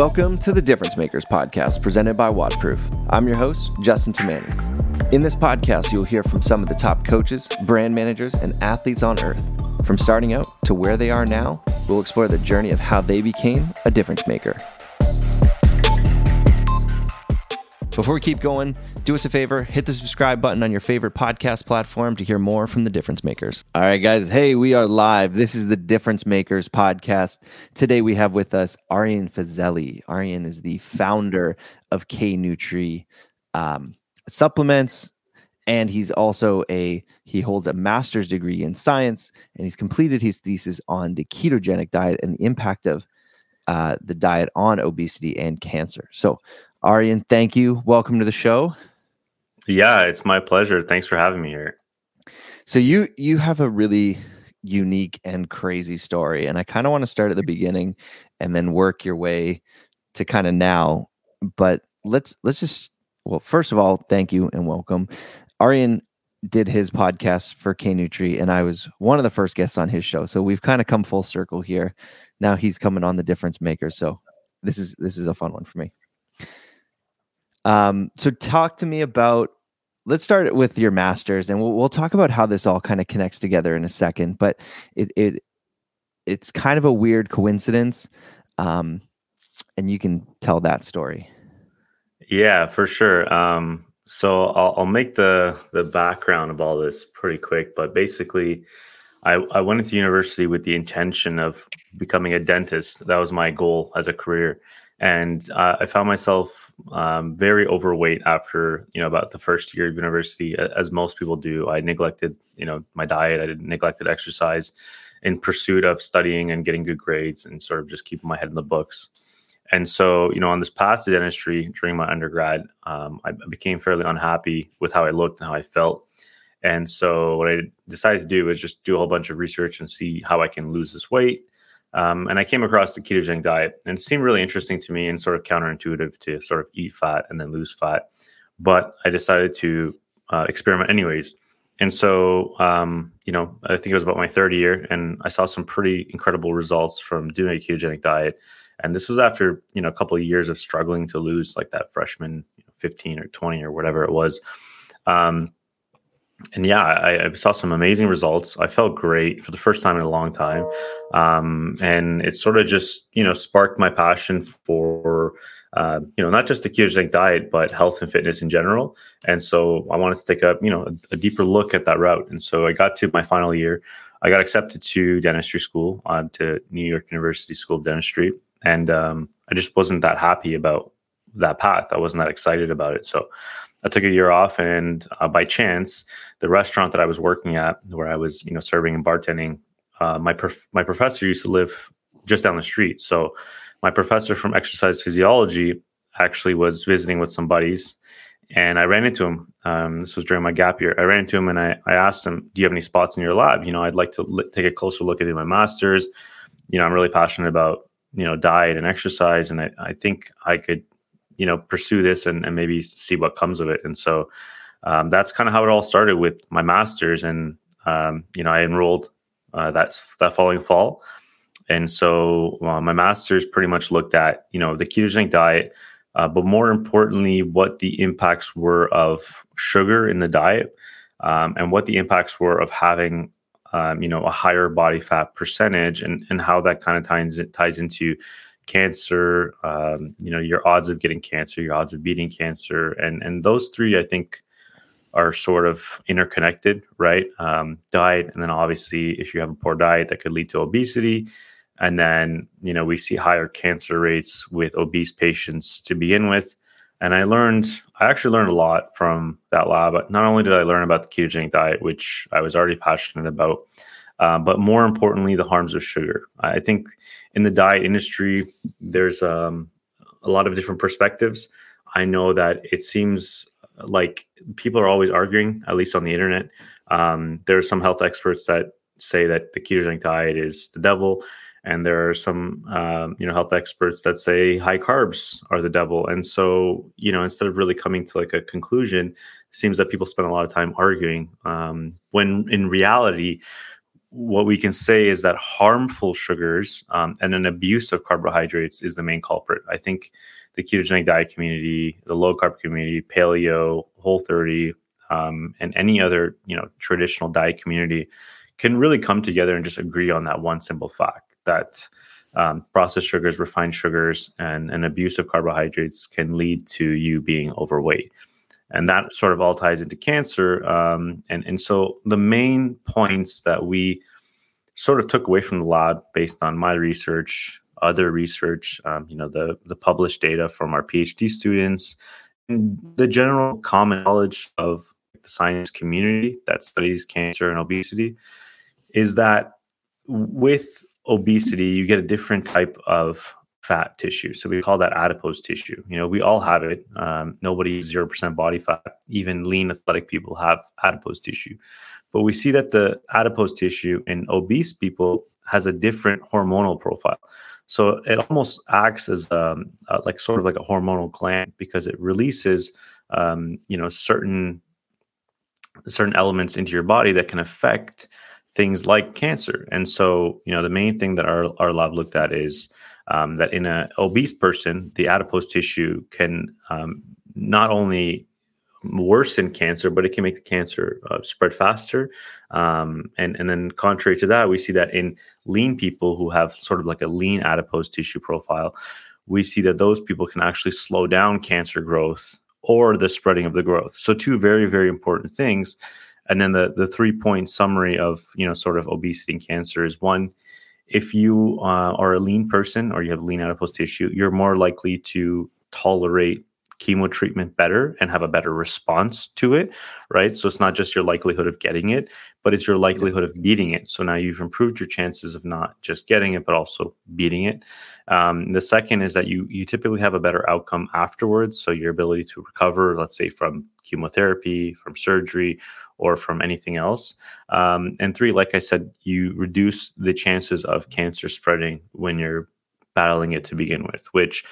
Welcome to the Difference Makers podcast presented by WODProof. I'm your host, Justin Tamani. In this podcast, you'll hear from some of the top coaches, brand managers, and athletes on earth. From starting out to where they are now, we'll explore the journey of how they became a difference maker. Before we keep going, do us a favor, hit the subscribe button on your favorite podcast platform to hear more from the Difference Makers. All right, guys. Hey, we are live. This is the Difference Makers podcast. Today we have with us Aryan Fazeli. Aryan is the founder of K Nutri um, supplements, and he's also a he holds a master's degree in science, and he's completed his thesis on the ketogenic diet and the impact of uh, the diet on obesity and cancer. So Aryan, thank you. Welcome to the show. Yeah, it's my pleasure. Thanks for having me here. So you you have a really unique and crazy story and I kind of want to start at the beginning and then work your way to kind of now. But let's let's just well, first of all, thank you and welcome. Aryan did his podcast for K Nutri and I was one of the first guests on his show. So we've kind of come full circle here. Now he's coming on the difference maker. So this is this is a fun one for me. Um, so talk to me about let's start with your masters and we'll, we'll talk about how this all kind of connects together in a second but it, it it's kind of a weird coincidence um, and you can tell that story. Yeah for sure. Um, so I'll, I'll make the the background of all this pretty quick but basically I, I went into university with the intention of becoming a dentist. That was my goal as a career and uh, I found myself um, very overweight after you know about the first year of university, as most people do. I neglected you know my diet, I did, neglected exercise in pursuit of studying and getting good grades and sort of just keeping my head in the books. And so, you know, on this path to dentistry during my undergrad, um, I became fairly unhappy with how I looked and how I felt. And so, what I decided to do was just do a whole bunch of research and see how I can lose this weight um, and I came across the ketogenic diet, and it seemed really interesting to me and sort of counterintuitive to sort of eat fat and then lose fat. But I decided to uh, experiment anyways. And so, um, you know, I think it was about my third year, and I saw some pretty incredible results from doing a ketogenic diet. And this was after you know a couple of years of struggling to lose like that freshman 15 or 20 or whatever it was. Um, and yeah, I, I, saw some amazing results. I felt great for the first time in a long time, um, and it sort of just you know sparked my passion for uh, you know not just the ketogenic diet, but health and fitness in general. And so I wanted to take a you know a, a deeper look at that route. And so I got to my final year. I got accepted to dentistry school, uh, to New York University School of Dentistry, and um, I just wasn't that happy about that path. I wasn't that excited about it. So I took a year off, and uh, by chance, the restaurant that I was working at, where I was, you know, serving and bartending, uh, my prof- my professor used to live just down the street. So, my professor from exercise physiology actually was visiting with some buddies, and I ran into him. Um, this was during my gap year. I ran into him, and I I asked him, "Do you have any spots in your lab? You know, I'd like to take a closer look at my masters. You know, I'm really passionate about you know diet and exercise, and I I think I could." You know pursue this and, and maybe see what comes of it. And so um, that's kind of how it all started with my master's and um, you know i enrolled uh, that that following fall. And so uh, my master's pretty much looked at you know the ketogenic diet uh, but more importantly what the impacts were of sugar in the diet um, and what the impacts were of having um, you know a higher body fat percentage and and how that kind of ties ties into cancer, um, you know, your odds of getting cancer, your odds of beating cancer, and and those three, I think, are sort of interconnected, right? Um, diet, and then obviously, if you have a poor diet, that could lead to obesity, and then you know we see higher cancer rates with obese patients to begin with. And I learned, I actually learned a lot from that lab. Not only did I learn about the ketogenic diet, which I was already passionate about, uh, but more importantly, the harms of sugar. I think in the diet industry, there's um, a lot of different perspectives. I know that it seems like people are always arguing, at least on the internet. Um, there are some health experts that say that the ketogenic diet is the devil, and there are some um, you know health experts that say high carbs are the devil. And so you know instead of really coming to like a conclusion, it seems that people spend a lot of time arguing um, when in reality what we can say is that harmful sugars um, and an abuse of carbohydrates is the main culprit. I think the ketogenic diet community, the low carb community, paleo, whole 30, um, and any other you know traditional diet community can really come together and just agree on that one simple fact that um, processed sugars, refined sugars, and an abuse of carbohydrates can lead to you being overweight. And that sort of all ties into cancer. Um, and, and so the main points that we sort of took away from the lab based on my research, other research, um, you know, the, the published data from our PhD students, and the general common knowledge of the science community that studies cancer and obesity is that with obesity, you get a different type of fat tissue. So we call that adipose tissue. You know, we all have it. Um, nobody zero percent body fat. Even lean athletic people have adipose tissue, but we see that the adipose tissue in obese people has a different hormonal profile. So it almost acts as um, uh, like sort of like a hormonal gland because it releases, um, you know, certain certain elements into your body that can affect things like cancer. And so, you know, the main thing that our, our lab looked at is um, that in an obese person, the adipose tissue can um, not only worsen cancer, but it can make the cancer uh, spread faster. Um, and, and then, contrary to that, we see that in lean people who have sort of like a lean adipose tissue profile, we see that those people can actually slow down cancer growth or the spreading of the growth. So, two very, very important things and then the the three point summary of you know sort of obesity and cancer is one if you uh, are a lean person or you have lean adipose tissue you're more likely to tolerate chemo treatment better and have a better response to it right? So it's not just your likelihood of getting it but it's your likelihood of beating it. So now you've improved your chances of not just getting it but also beating it um, the second is that you you typically have a better outcome afterwards so your ability to recover let's say from chemotherapy from surgery or from anything else. Um, and three, like I said, you reduce the chances of cancer spreading when you're battling it to begin with, which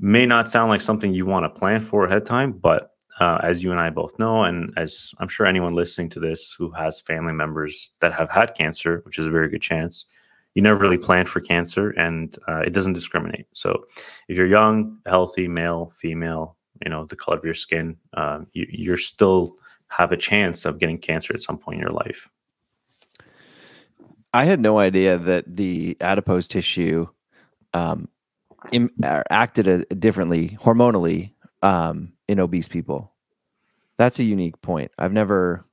may not sound like something you want to plan for ahead of time, but uh, as you and I both know, and as I'm sure anyone listening to this who has family members that have had cancer, which is a very good chance, you never really plan for cancer and uh, it doesn't discriminate. So if you're young, healthy, male, female, you know, the color of your skin, uh, you, you're still have a chance of getting cancer at some point in your life. I had no idea that the adipose tissue um, Im- uh, acted a, differently hormonally um, in obese people. That's a unique point. I've never,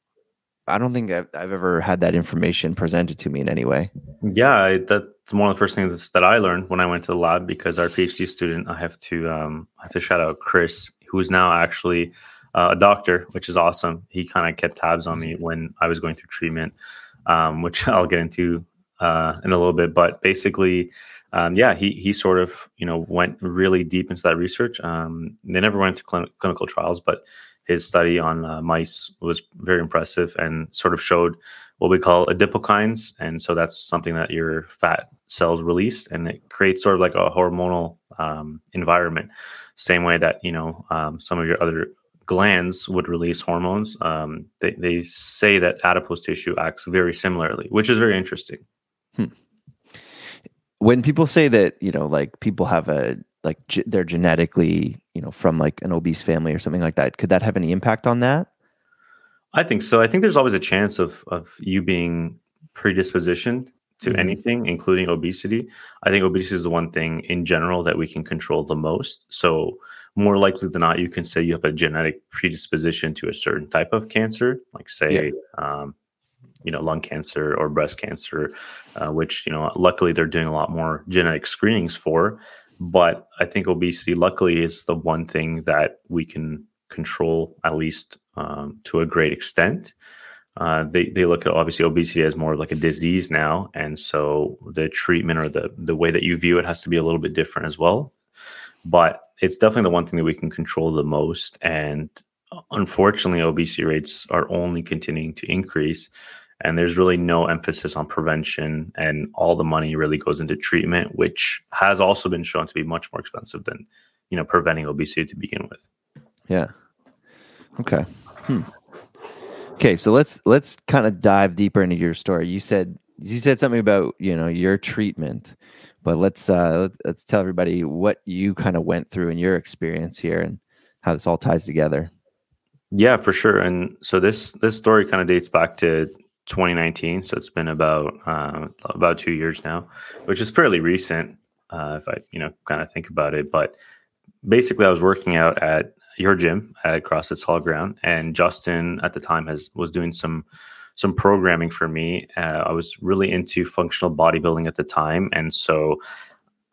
I don't think I've, I've, ever had that information presented to me in any way. Yeah, that's one of the first things that I learned when I went to the lab because our PhD student, I have to, um, I have to shout out Chris, who is now actually uh, a doctor, which is awesome. He kind of kept tabs on me when I was going through treatment, um, which I'll get into uh, in a little bit. But basically, um, yeah, he he sort of you know went really deep into that research. Um, they never went into cl- clinical trials, but his study on uh, mice was very impressive and sort of showed what we call adipokines, and so that's something that your fat cells release, and it creates sort of like a hormonal um, environment. Same way that you know um, some of your other glands would release hormones. Um, they, they say that adipose tissue acts very similarly, which is very interesting. Hmm. When people say that, you know, like people have a, like ge- they're genetically, you know, from like an obese family or something like that, could that have any impact on that? I think so. I think there's always a chance of of you being predispositioned to mm-hmm. anything, including obesity. I think obesity is the one thing in general that we can control the most. So, more likely than not, you can say you have a genetic predisposition to a certain type of cancer, like say, yeah. um, you know, lung cancer or breast cancer, uh, which you know, luckily they're doing a lot more genetic screenings for. But I think obesity, luckily, is the one thing that we can control at least um, to a great extent. Uh, they they look at obviously obesity as more like a disease now, and so the treatment or the the way that you view it has to be a little bit different as well. But it's definitely the one thing that we can control the most, and unfortunately, obesity rates are only continuing to increase. And there's really no emphasis on prevention, and all the money really goes into treatment, which has also been shown to be much more expensive than you know preventing obesity to begin with. Yeah. Okay. Hmm. Okay, so let's let's kind of dive deeper into your story. You said you said something about you know your treatment, but let's uh, let's tell everybody what you kind of went through in your experience here and how this all ties together. Yeah, for sure. And so this this story kind of dates back to 2019, so it's been about uh, about two years now, which is fairly recent uh, if I you know kind of think about it. But basically, I was working out at your gym at CrossFit Solid Ground, and Justin at the time has was doing some some programming for me. Uh, I was really into functional bodybuilding at the time, and so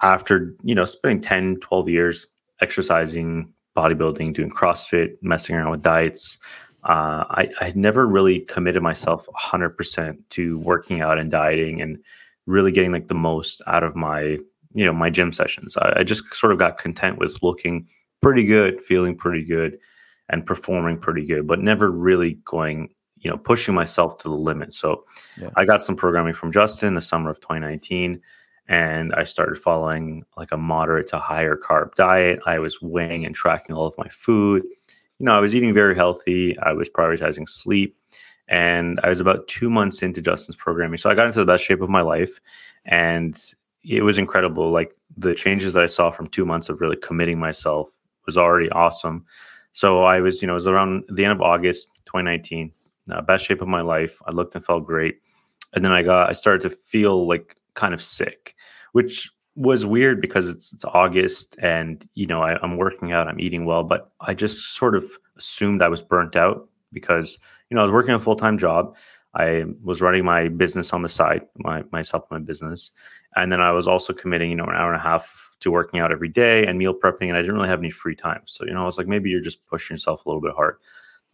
after you know spending 10, 12 years exercising, bodybuilding, doing CrossFit, messing around with diets. Uh, I, I had never really committed myself 100% to working out and dieting and really getting like the most out of my you know my gym sessions. I, I just sort of got content with looking pretty good, feeling pretty good, and performing pretty good, but never really going you know pushing myself to the limit. So yeah. I got some programming from Justin the summer of 2019 and I started following like a moderate to higher carb diet. I was weighing and tracking all of my food. You know, I was eating very healthy. I was prioritizing sleep. And I was about two months into Justin's programming. So I got into the best shape of my life. And it was incredible. Like the changes that I saw from two months of really committing myself was already awesome. So I was, you know, it was around the end of August 2019, uh, best shape of my life. I looked and felt great. And then I got, I started to feel like kind of sick, which was weird because it's it's August and you know I, I'm working out, I'm eating well, but I just sort of assumed I was burnt out because you know I was working a full time job. I was running my business on the side, my my supplement business, and then I was also committing, you know, an hour and a half to working out every day and meal prepping, and I didn't really have any free time. So, you know, I was like, maybe you're just pushing yourself a little bit hard.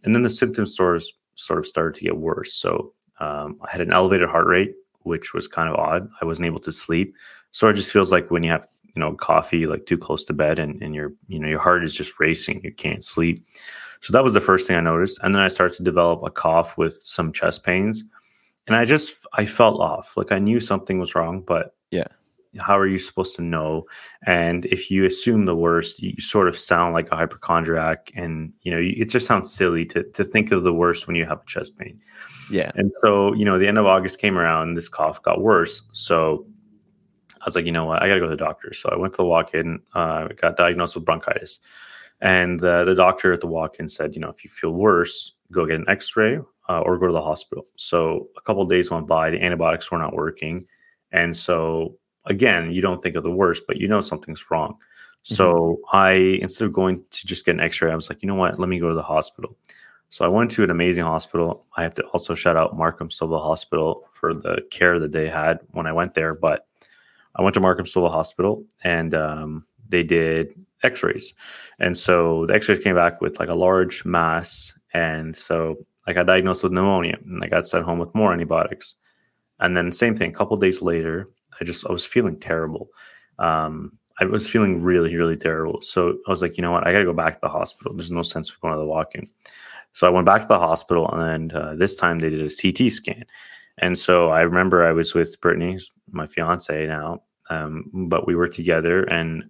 And then the symptoms sort of sort of started to get worse. So um, I had an elevated heart rate, which was kind of odd. I wasn't able to sleep. So it just feels like when you have, you know, coffee like too close to bed and, and your, you know, your heart is just racing, you can't sleep. So that was the first thing I noticed. And then I started to develop a cough with some chest pains. And I just I felt off. Like I knew something was wrong, but yeah. How are you supposed to know? And if you assume the worst, you sort of sound like a hypochondriac, and you know it just sounds silly to to think of the worst when you have a chest pain. Yeah. And so you know the end of August came around, this cough got worse. So I was like, you know what, I got to go to the doctor. So I went to the walk-in, uh, got diagnosed with bronchitis, and uh, the doctor at the walk-in said, you know, if you feel worse, go get an X-ray uh, or go to the hospital. So a couple days went by, the antibiotics were not working and so again, you don't think of the worst, but you know something's wrong. Mm-hmm. So I instead of going to just get an X-ray, I was like, you know what? Let me go to the hospital. So I went to an amazing hospital. I have to also shout out Markham Stouffville Hospital for the care that they had when I went there. But I went to Markham Stouffville Hospital and um, they did X-rays, and so the X-rays came back with like a large mass, and so I got diagnosed with pneumonia, and I got sent home with more antibiotics. And then same thing, a couple days later, I just I was feeling terrible. Um, I was feeling really, really terrible. So I was like, you know what? I got to go back to the hospital. There's no sense going to the walk-in. So I went back to the hospital, and uh, this time they did a CT scan. And so I remember I was with Brittany, my fiance now, um, but we were together, and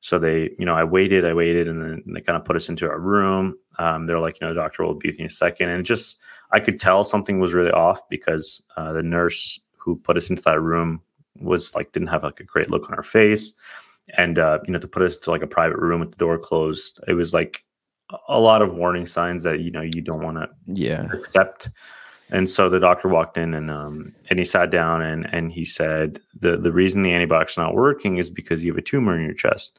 so they, you know, I waited, I waited, and then they kind of put us into our room. Um, they're like, you know, doctor will be with you in a second, and just I could tell something was really off because uh, the nurse who put us into that room was like didn't have like a great look on her face, and uh, you know, to put us to like a private room with the door closed, it was like a lot of warning signs that you know you don't want to yeah accept. And so the doctor walked in and um, and he sat down and and he said the the reason the antibiotics are not working is because you have a tumor in your chest.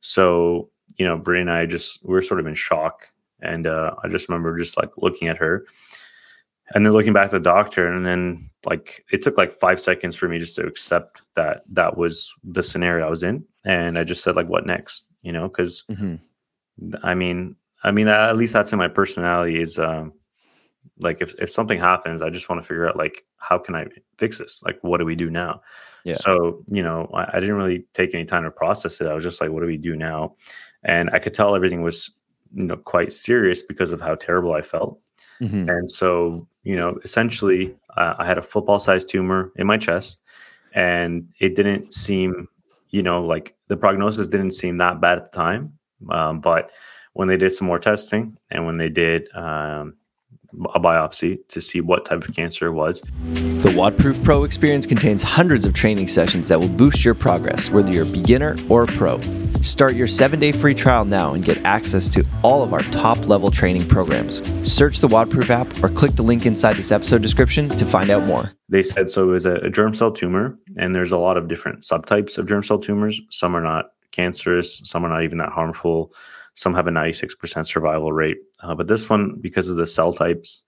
So you know, Brie and I just we are sort of in shock, and uh, I just remember just like looking at her, and then looking back at the doctor, and then like it took like five seconds for me just to accept that that was the scenario I was in, and I just said like, what next? You know, because mm-hmm. I mean, I mean, at least that's in my personality is um, like if, if something happens i just want to figure out like how can i fix this? Like what do we do now? Yeah. so you know I, I, didn't really take any time to process it. I was just like what do we do now? And i could tell everything was you know quite serious because of how terrible i felt. Mm-hmm. and so you know essentially uh, i had a football sized tumor in my chest and it didn't seem you know like the prognosis didn't seem that bad at the time um, but when they did some more testing and when they did um, a biopsy to see what type of cancer it was. The WODProof Pro experience contains hundreds of training sessions that will boost your progress, whether you're a beginner or a pro. Start your seven day free trial now and get access to all of our top level training programs. Search the WODProof app or click the link inside this episode description to find out more. They said so it was a, a germ cell tumor, and there's a lot of different subtypes of germ cell tumors. Some are not cancerous, some are not even that harmful some have a 96% survival rate. Uh, but this one, because of the cell types,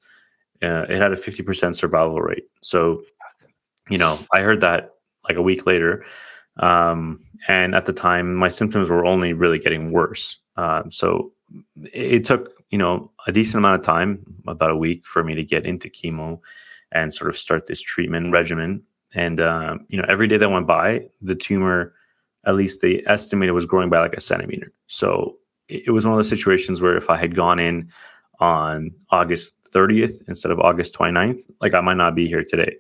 uh, it had a 50% survival rate. So, you know, I heard that like a week later. Um, and at the time, my symptoms were only really getting worse. Uh, so it, took, you know, a decent amount of time, about a week, for me to get into chemo and sort of start this treatment regimen. And, uh, you know, every day that went by, the tumor, at least they estimated, was growing by like a centimeter. So it was one of those situations where if I had gone in on August 30th instead of August 29th, like I might not be here today.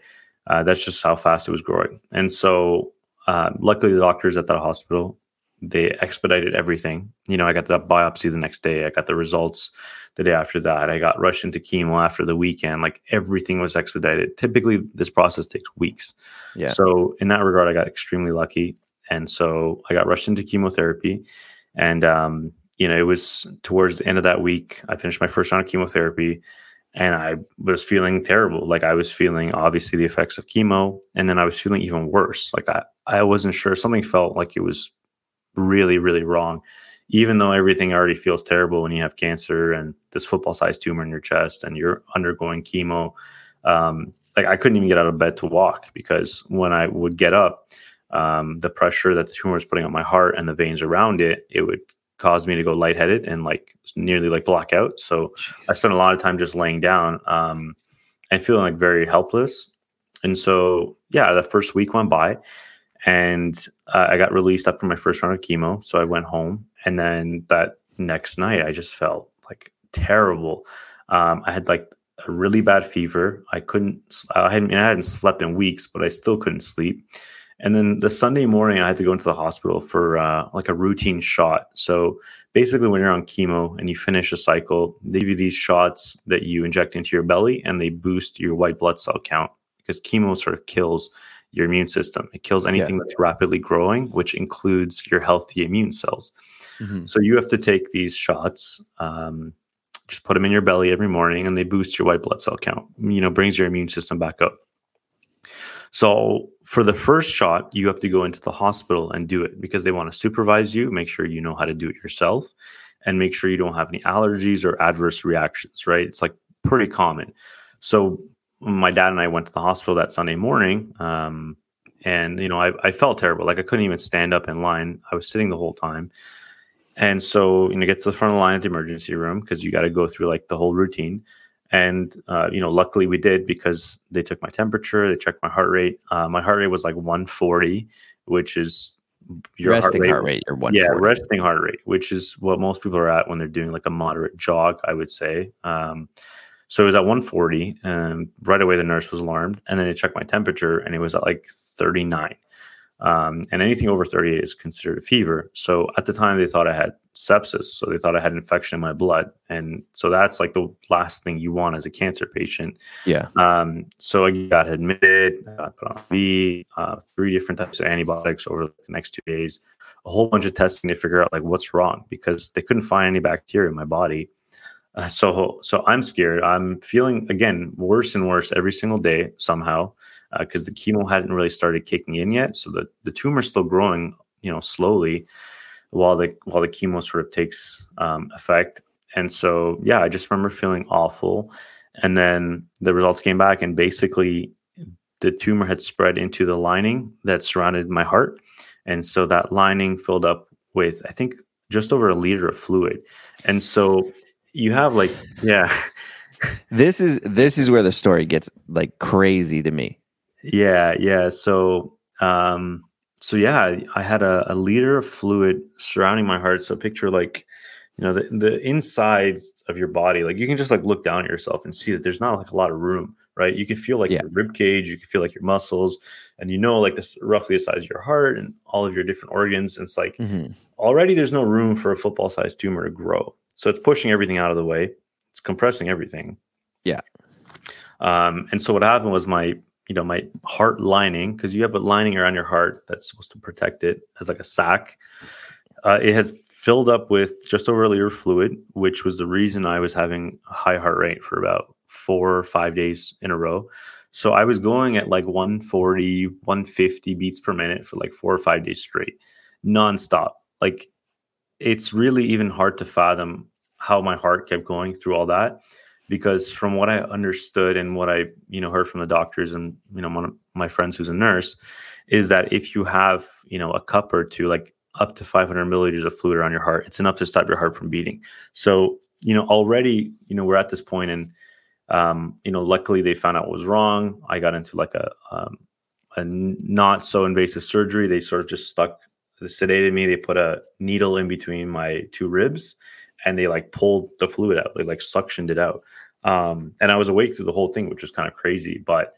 Uh, that's just how fast it was growing. And so, uh, luckily, the doctors at that hospital they expedited everything. You know, I got the biopsy the next day. I got the results the day after that. I got rushed into chemo after the weekend. Like everything was expedited. Typically, this process takes weeks. Yeah. So in that regard, I got extremely lucky, and so I got rushed into chemotherapy, and um, you know, it was towards the end of that week. I finished my first round of chemotherapy and I was feeling terrible. Like I was feeling obviously the effects of chemo, and then I was feeling even worse. Like I, I wasn't sure. Something felt like it was really, really wrong. Even though everything already feels terrible when you have cancer and this football sized tumor in your chest and you're undergoing chemo. Um, like I couldn't even get out of bed to walk because when I would get up, um, the pressure that the tumor was putting on my heart and the veins around it, it would caused me to go lightheaded and like nearly like black out. So I spent a lot of time just laying down um, and feeling like very helpless. And so, yeah, the first week went by and uh, I got released after my first round of chemo. So I went home. And then that next night, I just felt like terrible. Um, I had like a really bad fever. I couldn't, I hadn't, I hadn't slept in weeks, but I still couldn't sleep. And then the Sunday morning, I had to go into the hospital for uh, like a routine shot. So basically, when you're on chemo and you finish a cycle, they give you these shots that you inject into your belly and they boost your white blood cell count because chemo sort of kills your immune system. It kills anything yeah. that's rapidly growing, which includes your healthy immune cells. Mm-hmm. So you have to take these shots. Um, just put them in your belly every morning and they boost your white blood cell count you know brings your immune system back up so for the first shot, you have to go into the hospital and do it because they want to supervise you, make sure you know how to do it yourself, and make sure you don't have any allergies or adverse reactions, right? It's like pretty common. So my dad and I went to the hospital that Sunday morning. Um, and you know, I, I felt terrible. Like I couldn't even stand up in line. I was sitting the whole time. And so, you know, get to the front of the line at the emergency room because you got to go through like the whole routine. And uh, you know, luckily we did because they took my temperature, they checked my heart rate. Uh, my heart rate was like 140, which is your resting heart rate. Heart rate or 140. Yeah, resting heart rate, which is what most people are at when they're doing like a moderate jog, I would say. Um, so it was at 140, and right away the nurse was alarmed, and then they checked my temperature, and it was at like 39. Um, and anything over 38 is considered a fever. So at the time, they thought I had sepsis. So they thought I had infection in my blood. And so that's like the last thing you want as a cancer patient. Yeah. Um, so I got admitted, I got put on V, uh, three different types of antibiotics over the next two days, a whole bunch of testing to figure out like what's wrong because they couldn't find any bacteria in my body. Uh, so, so I'm scared. I'm feeling again worse and worse every single day somehow because uh, the chemo hadn't really started kicking in yet. So the the tumor's still growing, you know, slowly while the while the chemo sort of takes um, effect. And so yeah, I just remember feeling awful. And then the results came back, and basically the tumor had spread into the lining that surrounded my heart. And so that lining filled up with, I think, just over a liter of fluid. And so you have like, yeah. this is this is where the story gets like crazy to me. Yeah, yeah. So, um, so yeah, I had a, a liter of fluid surrounding my heart. So picture like, you know, the, the insides of your body, like you can just like look down at yourself and see that there's not like a lot of room, right? You can feel like yeah. your rib cage, you can feel like your muscles, and you know, like this roughly the size of your heart and all of your different organs. And it's like mm-hmm. already there's no room for a football sized tumor to grow. So it's pushing everything out of the way. It's compressing everything. Yeah. Um, and so what happened was my you know my heart lining because you have a lining around your heart that's supposed to protect it as like a sac. Uh, it had filled up with just over a liter fluid, which was the reason I was having a high heart rate for about four or five days in a row. So I was going at like 140, 150 beats per minute for like four or five days straight, nonstop. Like it's really even hard to fathom how my heart kept going through all that because from what I understood and what I you know heard from the doctors and you know one of my friends who's a nurse is that if you have you know a cup or two like up to 500 milliliters of fluid around your heart it's enough to stop your heart from beating. So you know already you know we're at this point and um, you know luckily they found out what was wrong. I got into like a um, a not so invasive surgery. They sort of just stuck they sedated me. They put a needle in between my two ribs and they like pulled the fluid out. They like suctioned it out. Um, and I was awake through the whole thing, which was kind of crazy. But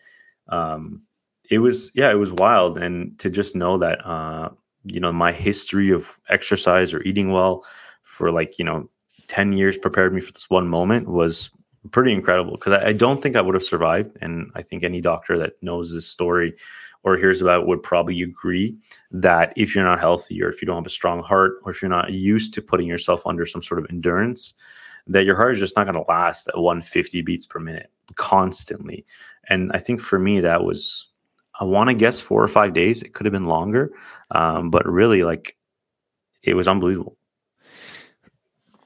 um, it was, yeah, it was wild. And to just know that, uh, you know, my history of exercise or eating well for like, you know, 10 years prepared me for this one moment was pretty incredible because I, I, don't think I would have survived. And I think any doctor that knows this story or hears about would probably agree that if you're not healthy or if you don't have a strong heart or if you're not used to putting yourself under some sort of endurance, that your heart is just not going to last at 150 beats per minute constantly. And I think for me, that was, I want to guess four or five days. It could have been longer, um, but really, like, it was unbelievable.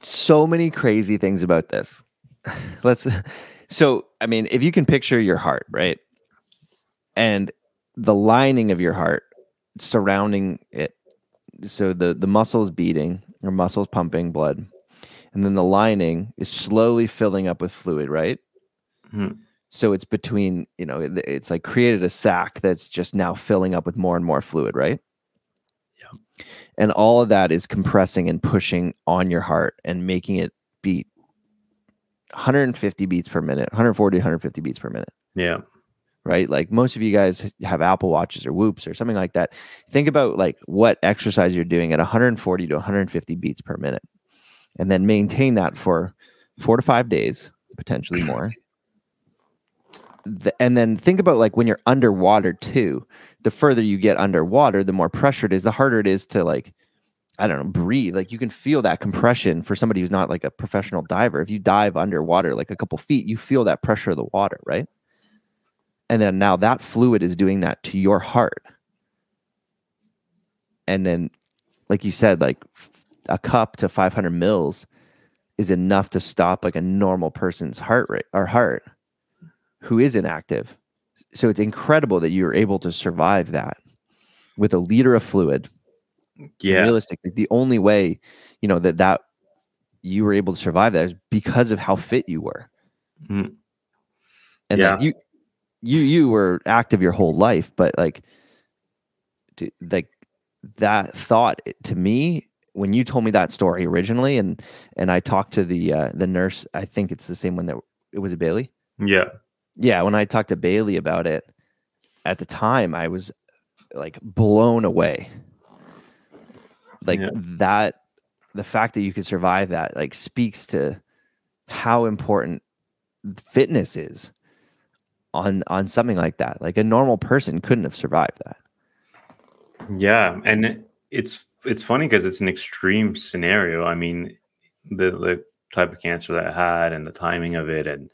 So many crazy things about this. Let's, so, I mean, if you can picture your heart, right? And the lining of your heart surrounding it. So the the muscles beating your muscles pumping blood, and then the lining is slowly filling up with fluid, right? Mm-hmm. So it's between you know it, it's like created a sac that's just now filling up with more and more fluid, right? Yeah. And all of that is compressing and pushing on your heart and making it beat 150 beats per minute, 140, 150 beats per minute. Yeah right? Like most of you guys have Apple Watches or Whoops or something like that. Think about like what exercise you're doing at 140 to 150 beats per minute, and then maintain that for four to five days, potentially more. The, and then think about like when you're underwater too. The further you get underwater, the more pressure it is. The harder it is to like, I don't know, breathe. Like you can feel that compression for somebody who's not like a professional diver. If you dive underwater like a couple feet, you feel that pressure of the water, right? And then now that fluid is doing that to your heart. And then like you said like a cup to 500 mils is enough to stop like a normal person's heart rate or heart who is inactive. So it's incredible that you're able to survive that with a liter of fluid. Yeah. Realistically the only way you know that that you were able to survive that is because of how fit you were. Mm. and yeah. you you you were active your whole life, but like, to, like that thought to me when you told me that story originally, and and I talked to the uh, the nurse. I think it's the same one that it was a Bailey. Yeah, yeah. When I talked to Bailey about it at the time, I was like blown away. Like yeah. that, the fact that you could survive that like speaks to how important fitness is on on something like that. Like a normal person couldn't have survived that. Yeah, and it's it's funny because it's an extreme scenario. I mean, the the type of cancer that I had and the timing of it and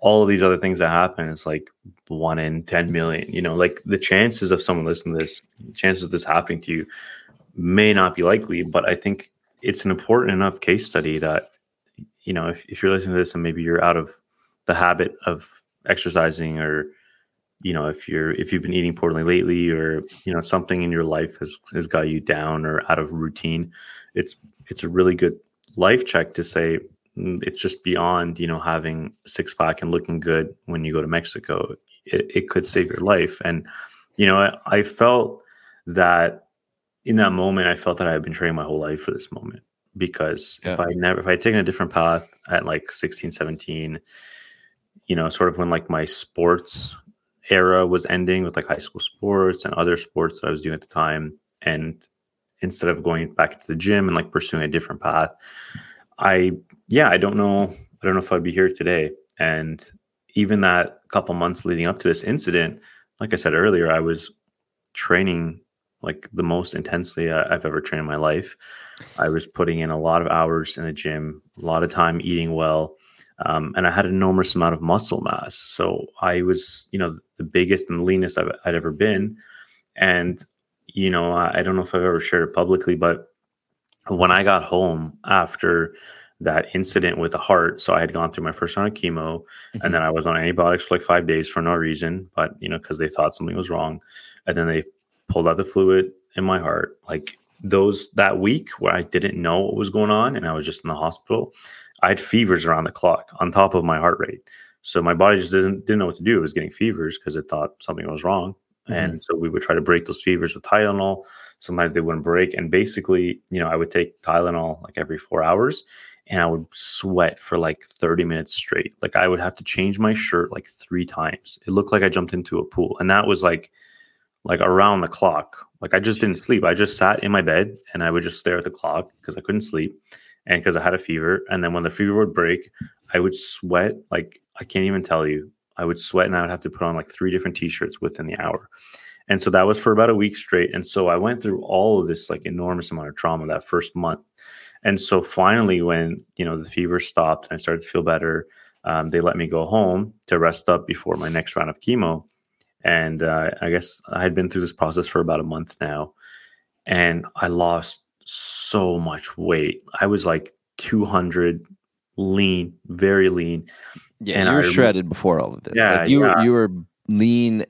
all of these other things that happen is like one in 10 million. You know, like the chances of someone listening to this, chances of this happening to you may not be likely, but I think it's an important enough case study that, you know, if, if you're listening to this and maybe you're out of the habit of exercising or you know if you're if you've been eating poorly lately or you know something in your life has has got you down or out of routine it's it's a really good life check to say mm, it's just beyond you know having six pack and looking good when you go to mexico it, it could save your life and you know I, I felt that in that moment i felt that i had been training my whole life for this moment because yeah. if i never if i had taken a different path at like 16 17 you know, sort of when like my sports era was ending with like high school sports and other sports that I was doing at the time. And instead of going back into the gym and like pursuing a different path, I, yeah, I don't know. I don't know if I'd be here today. And even that couple months leading up to this incident, like I said earlier, I was training like the most intensely I've ever trained in my life. I was putting in a lot of hours in the gym, a lot of time eating well, um, and I had an enormous amount of muscle mass. So I was, you know, the biggest and leanest I've, I'd ever been. And, you know, I, I don't know if I've ever shared it publicly, but when I got home after that incident with the heart, so I had gone through my first round of chemo, mm-hmm. and then I was on antibiotics for like five days for no reason, but you know, because they thought something was wrong, and then they pulled out the fluid in my heart. Like those that week where I didn't know what was going on, and I was just in the hospital, I had fevers around the clock on top of my heart rate. So my body just didn't didn't know what to do. It was getting fevers because it thought something was wrong. Mm-hmm. And so we would try to break those fevers with Tylenol. Sometimes they wouldn't break. And basically, you know, I would take Tylenol like every four hours and I would sweat for like 30 minutes straight. Like I would have to change my shirt like three times. It looked like I jumped into a pool. And that was like like around the clock. Like I just didn't sleep. I just sat in my bed and I would just stare at the clock because I couldn't sleep and because I had a fever. And then when the fever would break, I would sweat like I can't even tell you. I would sweat and I would have to put on like three different t-shirts within the hour. And so that was for about a week straight. And so I went through all of this like enormous amount of trauma that first month. And so finally, when you know the fever stopped and I started to feel better, um, they let me go home to rest up before my next round of chemo. And uh, I guess I had been through this process for about a month now, and I lost so much weight. I was like 200 lean, very lean. Yeah, and you were I, shredded before all of this. Yeah, like you yeah. were you were lean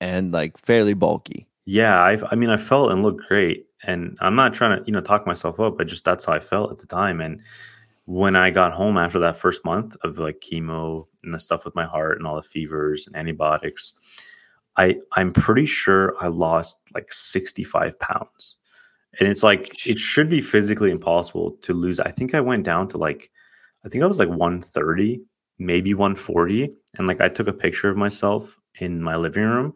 and like fairly bulky. Yeah, I I mean I felt and looked great. And I'm not trying to, you know, talk myself up, but just that's how I felt at the time. And when I got home after that first month of like chemo and the stuff with my heart and all the fevers and antibiotics, I I'm pretty sure I lost like 65 pounds. And it's like it should be physically impossible to lose. I think I went down to like I think I was like 130, maybe 140. And like I took a picture of myself in my living room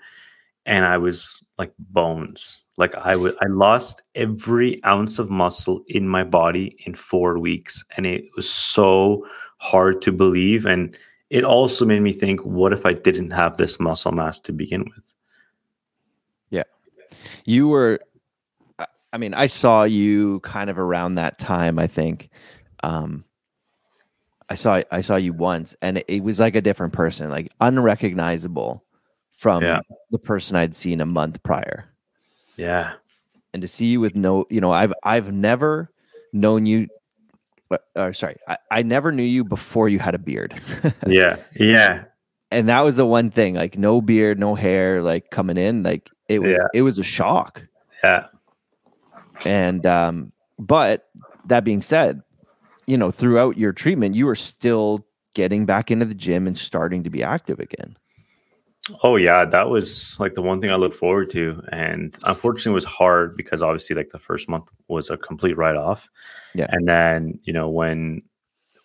and I was like bones. Like I would I lost every ounce of muscle in my body in 4 weeks and it was so hard to believe and it also made me think what if I didn't have this muscle mass to begin with? Yeah. You were I mean, I saw you kind of around that time, I think. Um I saw I saw you once and it was like a different person, like unrecognizable from yeah. the person I'd seen a month prior. Yeah. And to see you with no, you know, I've I've never known you or uh, sorry, I, I never knew you before you had a beard. yeah. Yeah. And that was the one thing, like no beard, no hair, like coming in, like it was yeah. it was a shock. Yeah. And um, but that being said, you know, throughout your treatment, you were still getting back into the gym and starting to be active again. Oh yeah, that was like the one thing I look forward to, and unfortunately, it was hard because obviously, like the first month was a complete write off. Yeah, and then you know when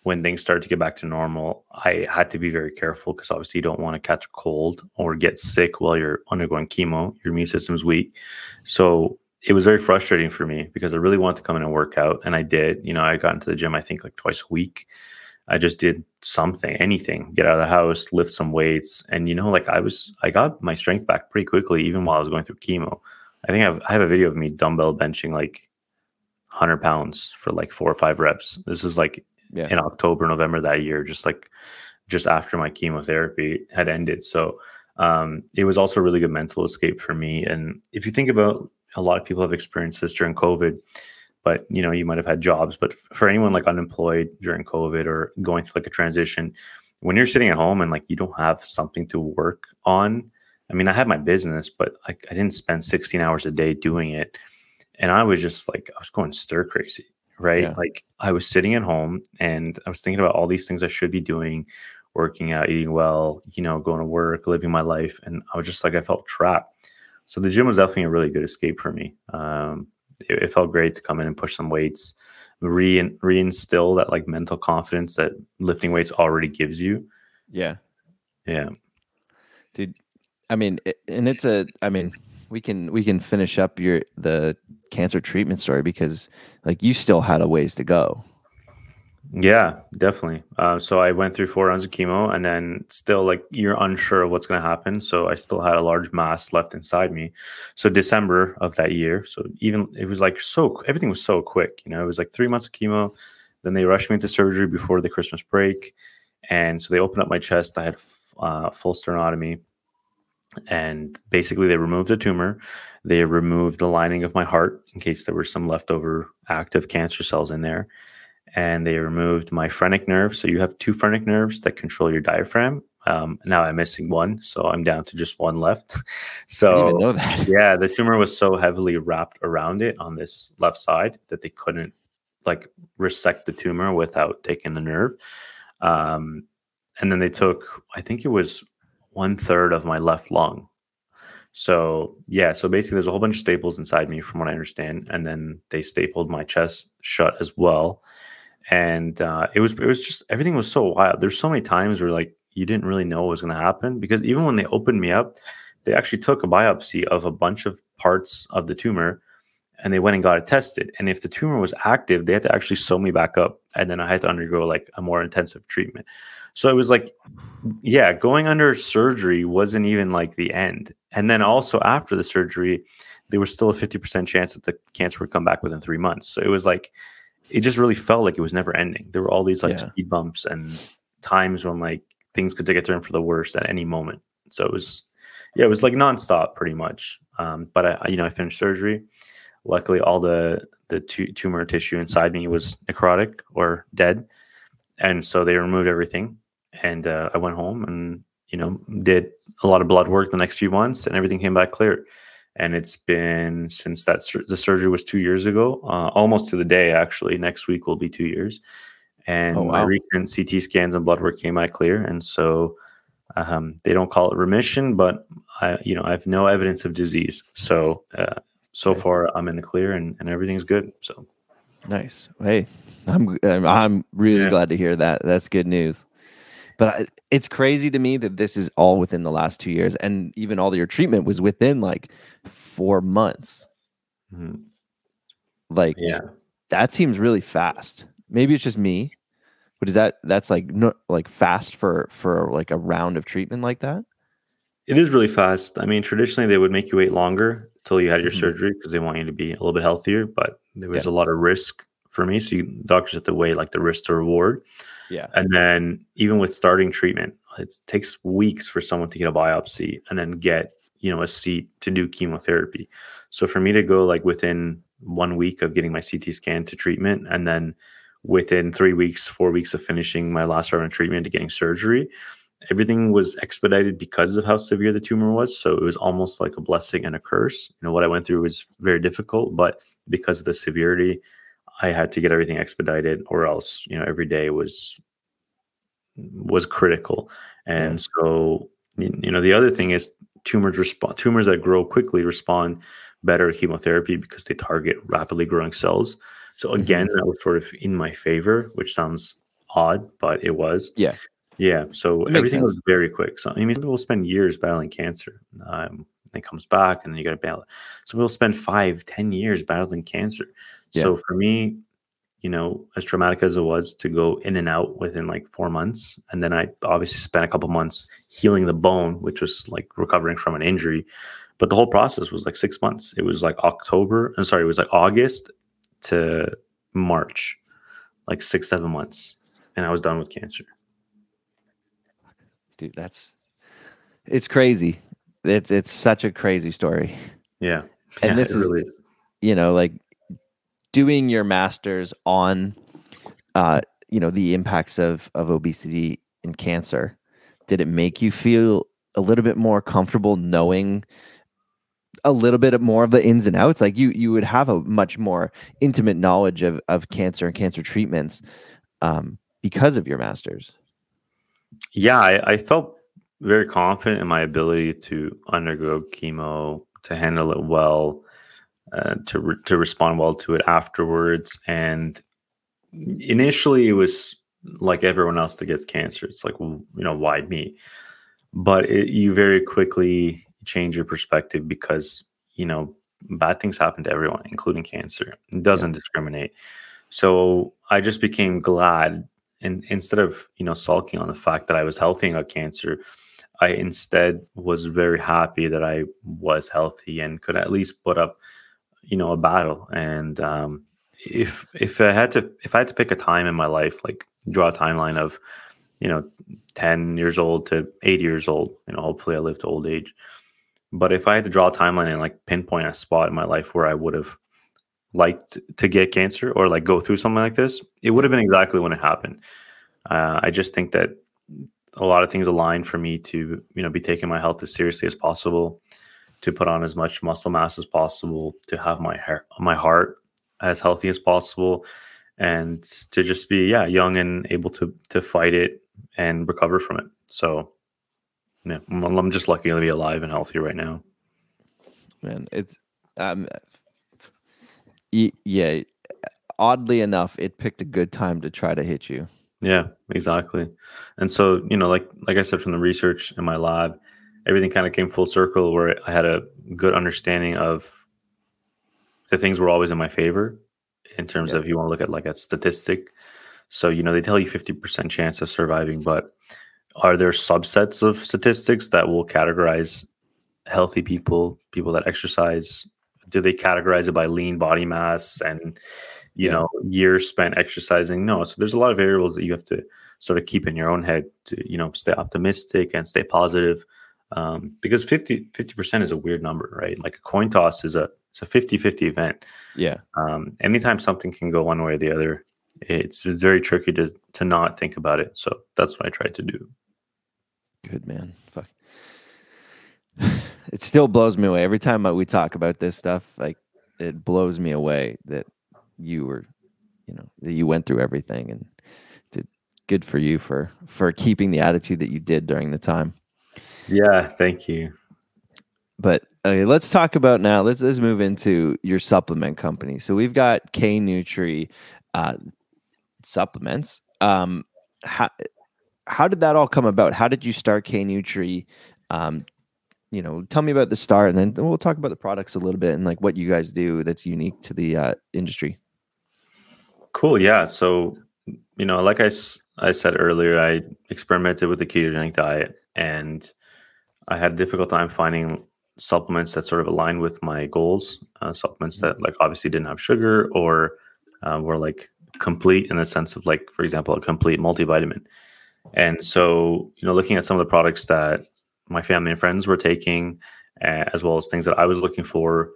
when things started to get back to normal, I had to be very careful because obviously you don't want to catch a cold or get sick while you're undergoing chemo. Your immune system's weak, so it was very frustrating for me because I really wanted to come in and work out, and I did. You know, I got into the gym I think like twice a week. I just did something, anything, get out of the house, lift some weights, and you know, like I was, I got my strength back pretty quickly, even while I was going through chemo. I think I've, I have a video of me dumbbell benching like 100 pounds for like four or five reps. This is like yeah. in October, November that year, just like just after my chemotherapy had ended. So um, it was also a really good mental escape for me. And if you think about a lot of people have experienced this during COVID, but you know, you might have had jobs. But for anyone like unemployed during COVID or going through like a transition, when you're sitting at home and like you don't have something to work on, I mean, I had my business, but I, I didn't spend 16 hours a day doing it. And I was just like, I was going stir crazy, right? Yeah. Like I was sitting at home and I was thinking about all these things I should be doing, working out, eating well, you know, going to work, living my life. And I was just like, I felt trapped. So the gym was definitely a really good escape for me. Um, it, it, felt great to come in and push some weights, re reinstill that like mental confidence that lifting weights already gives you. Yeah, yeah, dude. I mean, it, and it's a. I mean, we can we can finish up your the cancer treatment story because like you still had a ways to go. Yeah, definitely. Uh, so I went through four rounds of chemo, and then still like you're unsure of what's going to happen. So I still had a large mass left inside me. So December of that year, so even it was like so everything was so quick. You know, it was like three months of chemo. Then they rushed me into surgery before the Christmas break, and so they opened up my chest. I had uh, full sternotomy, and basically they removed the tumor. They removed the lining of my heart in case there were some leftover active cancer cells in there and they removed my phrenic nerve. So you have two phrenic nerves that control your diaphragm. Um, now I'm missing one, so I'm down to just one left. so yeah, the tumor was so heavily wrapped around it on this left side that they couldn't like resect the tumor without taking the nerve. Um, and then they took, I think it was one third of my left lung. So yeah, so basically there's a whole bunch of staples inside me from what I understand, and then they stapled my chest shut as well and uh, it was it was just everything was so wild. There's so many times where like you didn't really know what was going to happen because even when they opened me up, they actually took a biopsy of a bunch of parts of the tumor, and they went and got it tested. And if the tumor was active, they had to actually sew me back up, and then I had to undergo like a more intensive treatment. So it was like, yeah, going under surgery wasn't even like the end. And then also after the surgery, there was still a 50% chance that the cancer would come back within three months. So it was like it just really felt like it was never ending. There were all these like yeah. speed bumps and times when like things could take a turn for the worst at any moment. So it was, yeah, it was like nonstop pretty much. Um, but I, you know, I finished surgery. Luckily, all the the tumor tissue inside me was necrotic or dead, and so they removed everything. And uh, I went home and you know did a lot of blood work the next few months, and everything came back clear and it's been since that sur- the surgery was two years ago, uh, almost to the day. Actually, next week will be two years, and oh, wow. my recent CT scans and blood work came out clear, and so um, they don't call it remission, but I, you know, I have no evidence of disease. So uh, so far, I'm in the clear, and, and everything's good. So nice. Hey, I'm I'm really yeah. glad to hear that. That's good news. But it's crazy to me that this is all within the last two years, and even all your treatment was within like four months. Mm-hmm. Like, yeah, that seems really fast. Maybe it's just me, but is that that's like no, like fast for for like a round of treatment like that? It is really fast. I mean, traditionally they would make you wait longer until you had your mm-hmm. surgery because they want you to be a little bit healthier. But there was yeah. a lot of risk for me, so you, doctors have to weigh like the risk to reward. Yeah. And then even with starting treatment, it takes weeks for someone to get a biopsy and then get, you know, a seat to do chemotherapy. So for me to go like within one week of getting my CT scan to treatment and then within three weeks, four weeks of finishing my last round of treatment to getting surgery, everything was expedited because of how severe the tumor was. So it was almost like a blessing and a curse. You know, what I went through was very difficult, but because of the severity, I had to get everything expedited, or else you know every day was was critical. And yeah. so you know the other thing is tumors respond tumors that grow quickly respond better to chemotherapy because they target rapidly growing cells. So again, mm-hmm. that was sort of in my favor, which sounds odd, but it was. Yeah. Yeah. So everything was very quick. So I mean, people spend years battling cancer. Um, it comes back and then you got to battle. Some people spend five, ten years battling cancer. Yeah. So for me, you know, as traumatic as it was to go in and out within like four months, and then I obviously spent a couple months healing the bone, which was like recovering from an injury. But the whole process was like six months. It was like October. I'm sorry, it was like August to March, like six, seven months, and I was done with cancer. Dude, that's it's crazy. It's it's such a crazy story. Yeah, and yeah, this is, really is, you know, like doing your masters on uh, you know the impacts of of obesity and cancer did it make you feel a little bit more comfortable knowing a little bit more of the ins and outs? Like you you would have a much more intimate knowledge of of cancer and cancer treatments um, because of your masters. Yeah I, I felt very confident in my ability to undergo chemo to handle it well uh, to re- to respond well to it afterwards. And initially, it was like everyone else that gets cancer. It's like, well, you know, why me? But it, you very quickly change your perspective because you know bad things happen to everyone, including cancer. It doesn't yeah. discriminate. so I just became glad, and instead of you know sulking on the fact that I was healthy and got cancer, I instead was very happy that I was healthy and could at least put up, you know, a battle. And um, if if I had to if I had to pick a time in my life, like draw a timeline of, you know, ten years old to eighty years old, you know, hopefully I live to old age. But if I had to draw a timeline and like pinpoint a spot in my life where I would have liked to get cancer or like go through something like this, it would have been exactly when it happened. Uh, I just think that a lot of things align for me to you know be taking my health as seriously as possible to put on as much muscle mass as possible to have my hair my heart as healthy as possible and to just be yeah young and able to to fight it and recover from it. So yeah i'm, just lucky to be alive and healthy right now. Man it's um yeah oddly enough it picked a good time to try to hit you. Yeah, exactly. And so, you know, like like I said from the research in my lab, everything kind of came full circle where I had a good understanding of the things were always in my favor in terms yeah. of you want to look at like a statistic. So, you know, they tell you 50% chance of surviving, but are there subsets of statistics that will categorize healthy people, people that exercise? Do they categorize it by lean body mass and you yeah. know years spent exercising no so there's a lot of variables that you have to sort of keep in your own head to you know stay optimistic and stay positive um, because 50 percent is a weird number right? Like a coin toss is a it's a 50 50 event. Yeah. Um, anytime something can go one way or the other it's, it's very tricky to to not think about it. So that's what i try to do. Good man. Fuck. It still blows me away. Every time we talk about this stuff like it blows me away that you were, you know, that you went through everything and did good for you for for keeping the attitude that you did during the time. Yeah, thank you. But okay, let's talk about now. Let's let's move into your supplement company. So we've got K Nutri uh, supplements. Um, how how did that all come about? How did you start K Nutri? Um, you know, tell me about the start, and then we'll talk about the products a little bit and like what you guys do that's unique to the uh, industry. Cool. Yeah. So, you know, like I, I said earlier, I experimented with the ketogenic diet and I had a difficult time finding supplements that sort of aligned with my goals. Uh, supplements that, like, obviously didn't have sugar or uh, were like complete in the sense of, like, for example, a complete multivitamin. And so, you know, looking at some of the products that my family and friends were taking, uh, as well as things that I was looking for,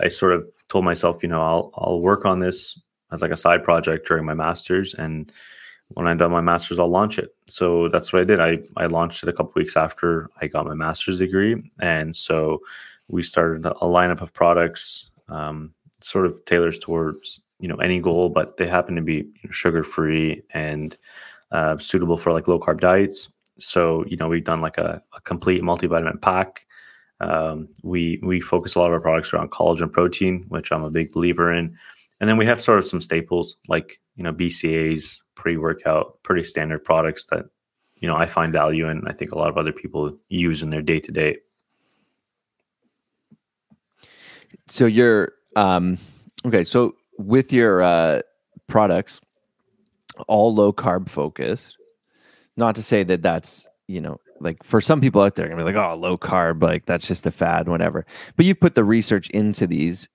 I sort of told myself, you know, I'll I'll work on this as like a side project during my masters and when I'm done my master's, I'll launch it. So that's what I did. I, I launched it a couple weeks after I got my master's degree. And so we started a lineup of products, um, sort of tailored towards, you know, any goal, but they happen to be sugar free and uh, suitable for like low carb diets. So, you know, we've done like a, a complete multivitamin pack. Um, we, we focus a lot of our products around collagen protein, which I'm a big believer in. And then we have sort of some staples like, you know, BCAs, pre workout, pretty standard products that, you know, I find value in. I think a lot of other people use in their day to day. So you're, um, okay. So with your uh, products, all low carb focused, not to say that that's, you know, like for some people out there, gonna be like, oh, low carb, like that's just a fad, whatever. But you've put the research into these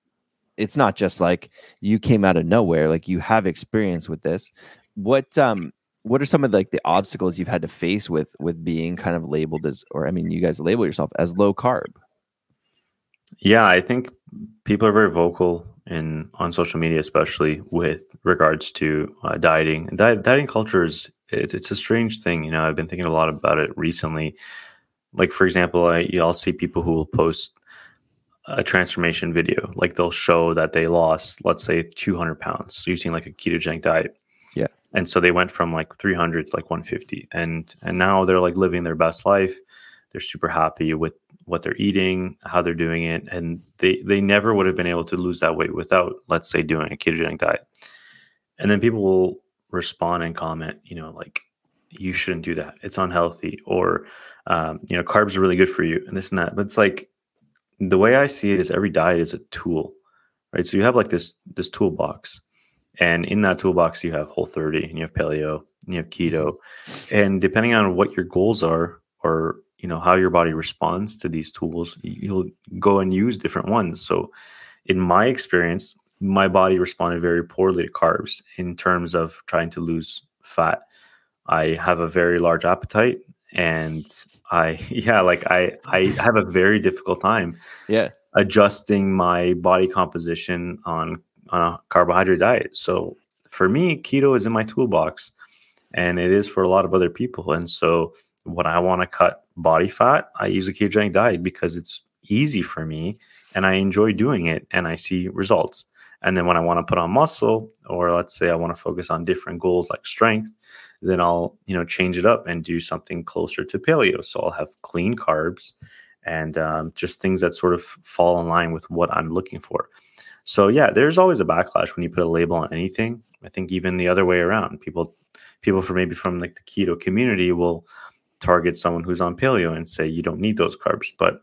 it's not just like you came out of nowhere like you have experience with this. What um what are some of the, like the obstacles you've had to face with with being kind of labeled as or i mean you guys label yourself as low carb? Yeah i think people are very vocal in on social media especially with regards to uh, dieting. Diet, dieting culture is it's, it's a strange thing you know i've been thinking a lot about it recently. Like for example i you will see people who will post a transformation video. Like they'll show that they lost, let's say, 200 pounds using like a ketogenic diet. Yeah. And so they went from like 300 to like 150, and and now they're like living their best life. They're super happy with what they're eating, how they're doing it, and they they never would have been able to lose that weight without, let's say, doing a ketogenic diet. And then people will respond and comment, you know, like you shouldn't do that. It's unhealthy, or um, you know, carbs are really good for you, and this and that. But it's like the way I see it is every diet is a tool, right? So you have like this this toolbox, And in that toolbox, you have Whole 30 and you have Paleo and you have Keto. Mm-hmm. And depending on what your goals are or you know how your body responds to these tools, you'll go and use different ones. So in my experience, my body responded very poorly to carbs in terms of trying to lose fat. I have a very large appetite and I yeah, like I I have a very difficult time yeah adjusting my body composition on on a carbohydrate diet. So for me, keto is in my toolbox and it is for a lot of other people. And so when I want to cut body fat, I use a ketogenic diet because it's easy for me and I enjoy doing it and I see results. And then when I want to put on muscle, or let's say I want to focus on different goals like strength, then I'll you know change it up and do something closer to paleo. So I'll have clean carbs and um, just things that sort of fall in line with what I'm looking for. So yeah, there's always a backlash when you put a label on anything. I think even the other way around, people people from maybe from like the keto community will target someone who's on paleo and say you don't need those carbs. But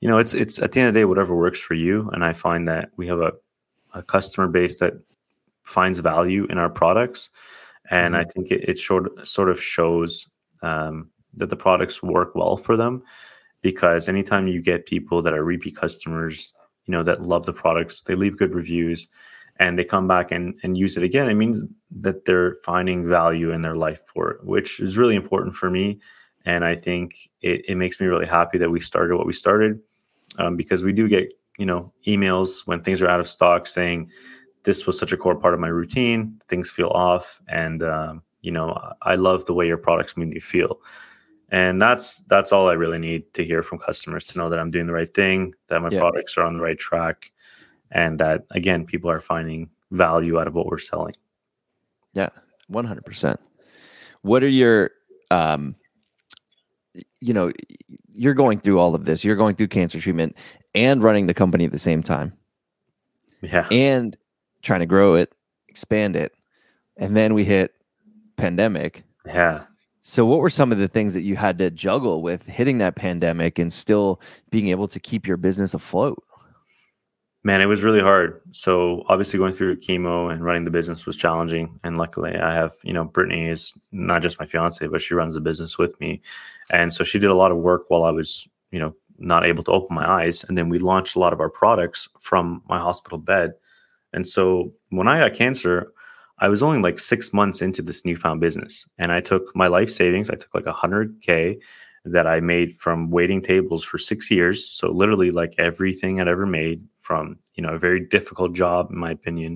you know, it's it's at the end of the day, whatever works for you. And I find that we have a a customer base that finds value in our products, and mm-hmm. I think it, it short, sort of shows um, that the products work well for them. Because anytime you get people that are repeat customers, you know that love the products, they leave good reviews, and they come back and, and use it again. It means that they're finding value in their life for it, which is really important for me. And I think it, it makes me really happy that we started what we started um, because we do get you know emails when things are out of stock saying this was such a core part of my routine things feel off and um, you know i love the way your products make me feel and that's that's all i really need to hear from customers to know that i'm doing the right thing that my yeah. products are on the right track and that again people are finding value out of what we're selling yeah 100% what are your um you know you're going through all of this you're going through cancer treatment and running the company at the same time. Yeah. And trying to grow it, expand it. And then we hit pandemic. Yeah. So what were some of the things that you had to juggle with hitting that pandemic and still being able to keep your business afloat? Man, it was really hard. So obviously going through chemo and running the business was challenging. And luckily I have, you know, Brittany is not just my fiance, but she runs the business with me. And so she did a lot of work while I was, you know, not able to open my eyes. And then we launched a lot of our products from my hospital bed. And so when I got cancer, I was only like six months into this newfound business. And I took my life savings, I took like a hundred K that I made from waiting tables for six years. So literally like everything I'd ever made from, you know, a very difficult job, in my opinion.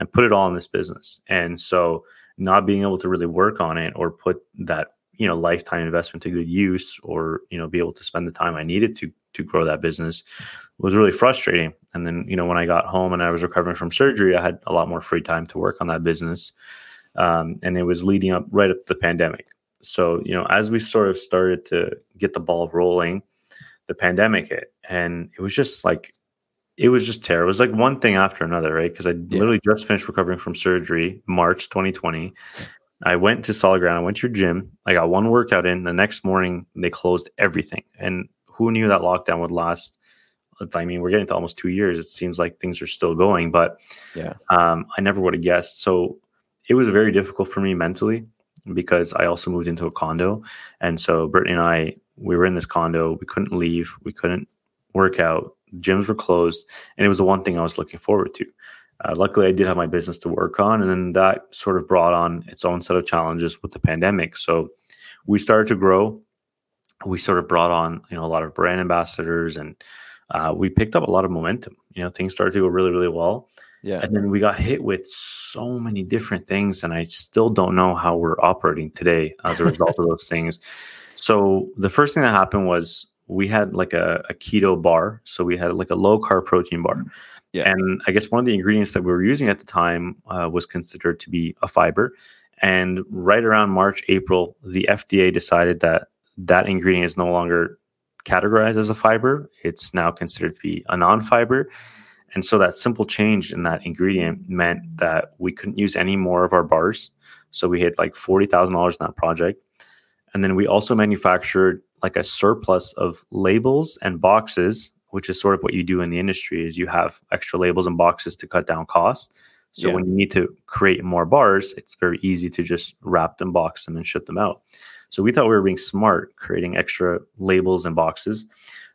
And I put it all in this business. And so not being able to really work on it or put that you know lifetime investment to good use or you know be able to spend the time i needed to to grow that business was really frustrating and then you know when i got home and i was recovering from surgery i had a lot more free time to work on that business um, and it was leading up right up to the pandemic so you know as we sort of started to get the ball rolling the pandemic hit and it was just like it was just terrible. It was like one thing after another, right? Because I yeah. literally just finished recovering from surgery, March 2020, I went to solid ground. I went to your gym. I got one workout in. The next morning, they closed everything. And who knew that lockdown would last? I mean, we're getting to almost two years. It seems like things are still going, but yeah, um, I never would have guessed. So it was very difficult for me mentally because I also moved into a condo, and so Brittany and I we were in this condo. We couldn't leave. We couldn't work out. Gyms were closed, and it was the one thing I was looking forward to. Uh, luckily, I did have my business to work on, and then that sort of brought on its own set of challenges with the pandemic. So we started to grow. We sort of brought on, you know, a lot of brand ambassadors, and uh, we picked up a lot of momentum. You know, things started to go really, really well. Yeah. And then we got hit with so many different things, and I still don't know how we're operating today as a result of those things. So the first thing that happened was we had like a, a keto bar. So we had like a low carb protein bar. Yeah. And I guess one of the ingredients that we were using at the time uh, was considered to be a fiber. And right around March, April, the FDA decided that that ingredient is no longer categorized as a fiber. It's now considered to be a non fiber. And so that simple change in that ingredient meant that we couldn't use any more of our bars. So we had like $40,000 in that project. And then we also manufactured like a surplus of labels and boxes which is sort of what you do in the industry is you have extra labels and boxes to cut down costs So Yeah. when you need to create more bars, it's very easy to just wrap them, box them, and ship them out. So we thought we were being smart, creating extra labels and boxes.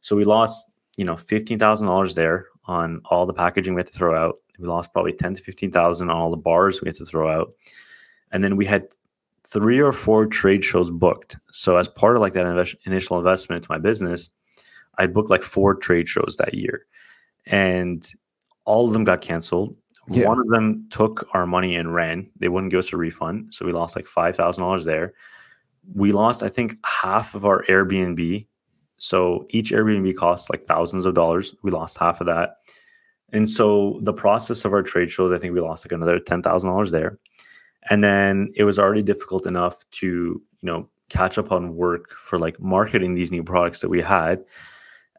So we lost, you know, fifteen thousand dollars there on all the packaging we had to throw out. We lost probably ten to fifteen thousand on all the bars we had to throw out, and then we had three or four trade shows booked. So as part of like that invest- initial investment into my business, I booked like four trade shows that year, and all of them got canceled. Yeah. One of them took our money and ran. They wouldn't give us a refund, so we lost like five thousand dollars there. We lost, I think, half of our Airbnb. So each Airbnb costs like thousands of dollars. We lost half of that, and so the process of our trade shows, I think we lost like another ten thousand dollars there. And then it was already difficult enough to, you know, catch up on work for like marketing these new products that we had.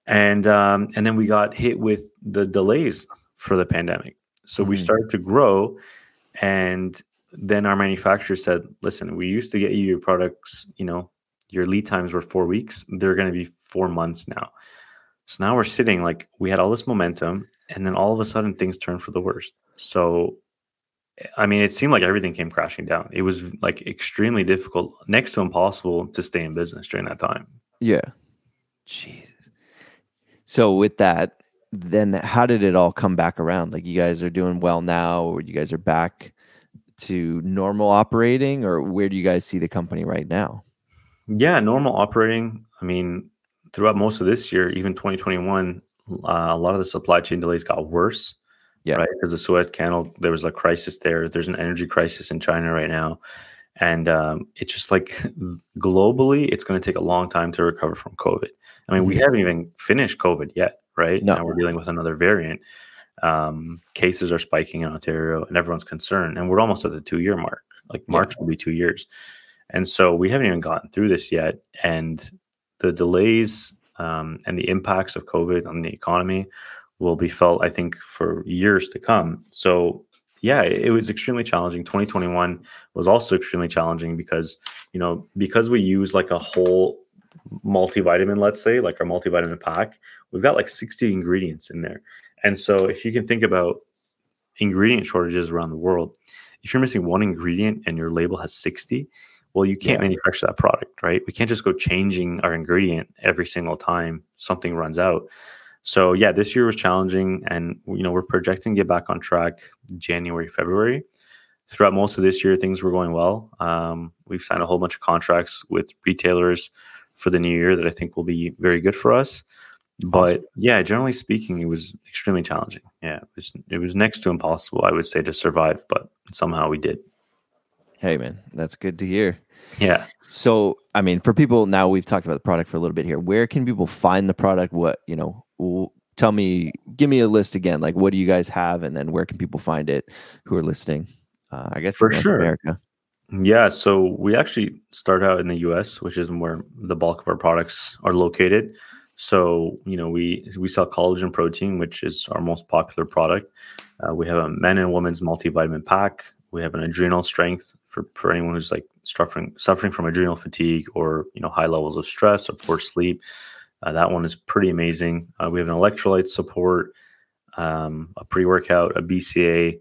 And um, and then we got hit with the delays for the pandemic. So we Mhm. started to grow and then our manufacturer said, listen, we used to get you your products, you know, your lead times were four weeks. They're going to be four months now. So now we're sitting like we had all this momentum, and then all of a sudden things turned for the worst. So, I mean, it seemed like everything came crashing down. It was like extremely difficult, next to impossible to stay in business during that time. Yeah. Jesus. So with that, then how did it all come back around? Like you guys are doing well now, or you guys are back to normal operating, or where do you guys see the company right now? Yeah, normal operating. I mean, throughout most of this year, even 2021, uh, a lot of the supply chain delays got worse. Yeah. Right. Because the Suez Canal, there was a crisis there. There's an energy crisis in China right now. And um, it's just like globally, it's going to take a long time to recover from COVID. I mean, we Mhm. haven't even finished COVID yet, right? No. Now we're dealing with another variant. Um, cases are spiking in Ontario and everyone's concerned. And we're almost at the two year mark. Like Yeah. March will be two years. And so we haven't even gotten through this yet. And the delays um, and the impacts of COVID on the economy will be felt, I think, for years to come. So, yeah, it, it was extremely challenging. 2021 was also extremely challenging because, you know, because we use like a whole multivitamin, let's say, like our multivitamin pack, we've got like 60 ingredients in there. And so, if you can think about ingredient shortages around the world, if you're missing one ingredient and your label has 60, well, you can't Yeah. manufacture that product, right? We can't just go changing our ingredient every single time something runs out. So yeah, this year was challenging, and you know we're projecting to get back on track January, February. Throughout most of this year, things were going well. Um, we've signed a whole bunch of contracts with retailers for the new year that I think will be very good for us. But yeah, generally speaking, it was extremely challenging. Yeah, it was it was next to impossible, I would say, to survive, but somehow we did. Hey, man, that's good to hear. Yeah. So, I mean, for people now, we've talked about the product for a little bit here. Where can people find the product? What you know? Tell me, give me a list again. Like, what do you guys have, and then where can people find it who are listening? Uh, I guess For sure. America. Yeah, so we actually start out in the US, which is where the bulk of our products are located. So, you know, we we sell collagen protein, which is our most popular product. Uh, we have a men and women's multivitamin pack. We have an adrenal strength for, for anyone who's like suffering suffering from adrenal fatigue or you know high levels of stress or poor sleep. Uh, that one is pretty amazing. Uh, we have an electrolyte support, um, a pre workout, a BCA,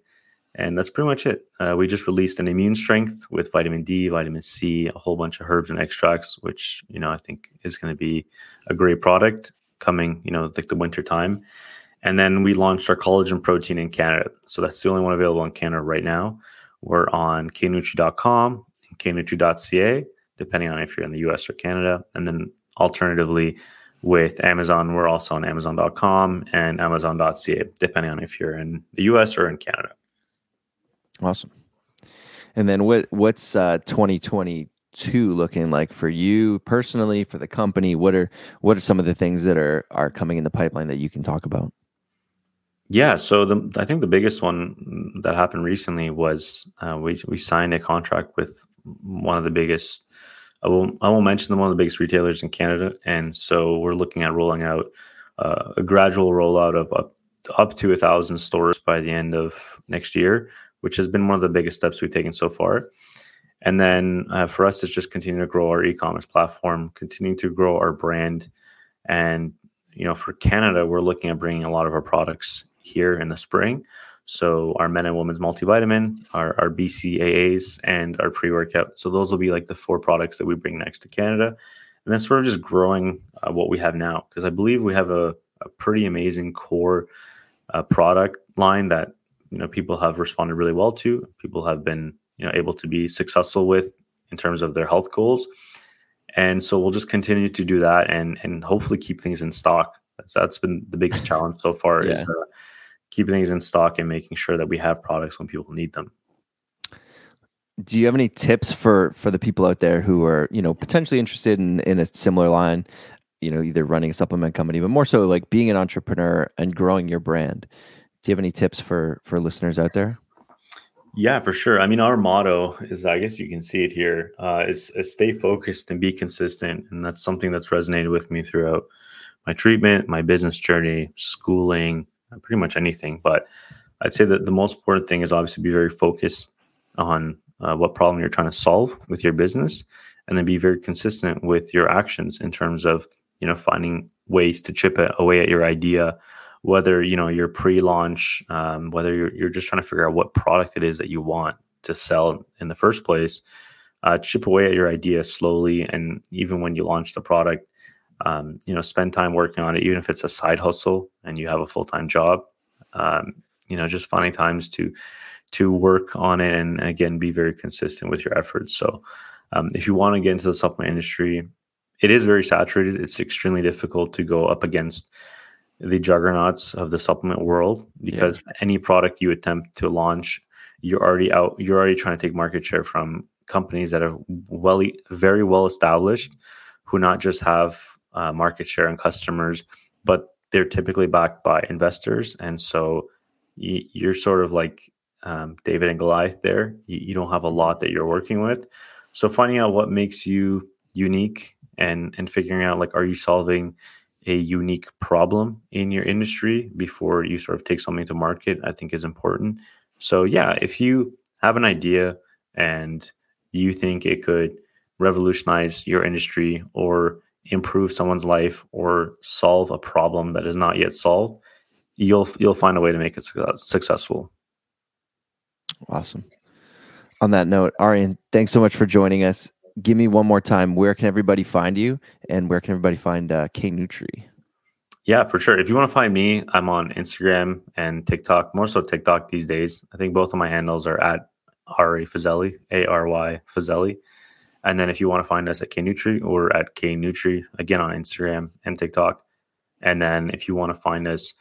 and that's pretty much it. Uh, we just released an immune strength with vitamin D, vitamin C, a whole bunch of herbs and extracts, which you know I think is going to be a great product coming. You know, like the winter time. And then we launched our collagen protein in Canada. So that's the only one available in Canada right now. We're on knutri.com and knutri.ca, depending on if you're in the US or Canada. And then alternatively, with Amazon, we're also on amazon.com and amazon.ca, depending on if you're in the US or in Canada. Awesome. And then what what's uh 2022 looking like for you personally, for the company? What are what are some of the things that are are coming in the pipeline that you can talk about? Yeah, so the I think the biggest one that happened recently was uh, we we signed a contract with one of the biggest. I won't I won't mention them one of the biggest retailers in Canada, and so we're looking at rolling out uh, a gradual rollout of up up to a thousand stores by the end of next year, which has been one of the biggest steps we've taken so far. And then uh, for us, it's just continuing to grow our e-commerce platform, continuing to grow our brand, and you know, for Canada, we're looking at bringing a lot of our products here in the spring. So our men and women's multivitamin, our, our BCAAs, and our pre-workout. So those will be like the four products that we bring next to Canada. And then sort of just growing uh, what we have now. Because I believe we have a, a pretty amazing core uh, product line that you know people have responded really well to. People have been you know able to be successful with in terms of their health goals. And so we'll just continue to do that and and hopefully keep things in stock. That's, that's been the biggest challenge so far yeah. is uh, keeping things in stock and making sure that we have products when people need them. Do you have any tips for for the people out there who are you know potentially interested in in a similar line? You know, either running a supplement company, but more so like being an entrepreneur and growing your brand. Do you have any tips for for listeners out there? Yeah, for sure. I mean, our motto is, I guess you can see it here, uh, is, is stay focused and be consistent, and that's something that's resonated with me throughout my treatment, my business journey, schooling, pretty much anything. But I'd say that the most important thing is obviously be very focused on uh, what problem you're trying to solve with your business, and then be very consistent with your actions in terms of you know finding ways to chip away at your idea whether you know you're pre-launch, um, whether you're, you're just trying to figure out what product it is that you want to sell in the first place, uh, chip away at your idea slowly, and even when you launch the product, um, you know, spend time working on it, even if it's a side hustle and you have a full-time job. Um, you know, just finding times to to work on it, and again, be very consistent with your efforts. So, um, if you want to get into the supplement industry, it is very saturated. It's extremely difficult to go up against the juggernauts of the supplement world because yeah. any product you attempt to launch you're already out you're already trying to take market share from companies that are well very well established who not just have uh, market share and customers but they're typically backed by investors. And so you're sort of like um, david and goliath there. You, you don't have a lot that you're working with. So finding out what makes you unique and and figuring out like are you solving a unique problem in your industry before you sort of take something to market, I think is important. So, yeah, if you have an idea and you think it could revolutionize your industry or improve someone's life or solve a problem that is not yet solved, you'll you'll find a way to make it successful. Awesome. On that note, Aryan, thanks so much for joining us give me one more time. Where can everybody find you, and where can everybody find uh, K Nutri? Yeah, for sure. If you want to find me, I'm on Instagram and TikTok. More so TikTok these days. I think both of my handles are at Ari Fazeli, A R Y Fazeli. And then if you want to find us at K Nutri or at K Nutri, again on Instagram and TikTok. And then if you want to find us,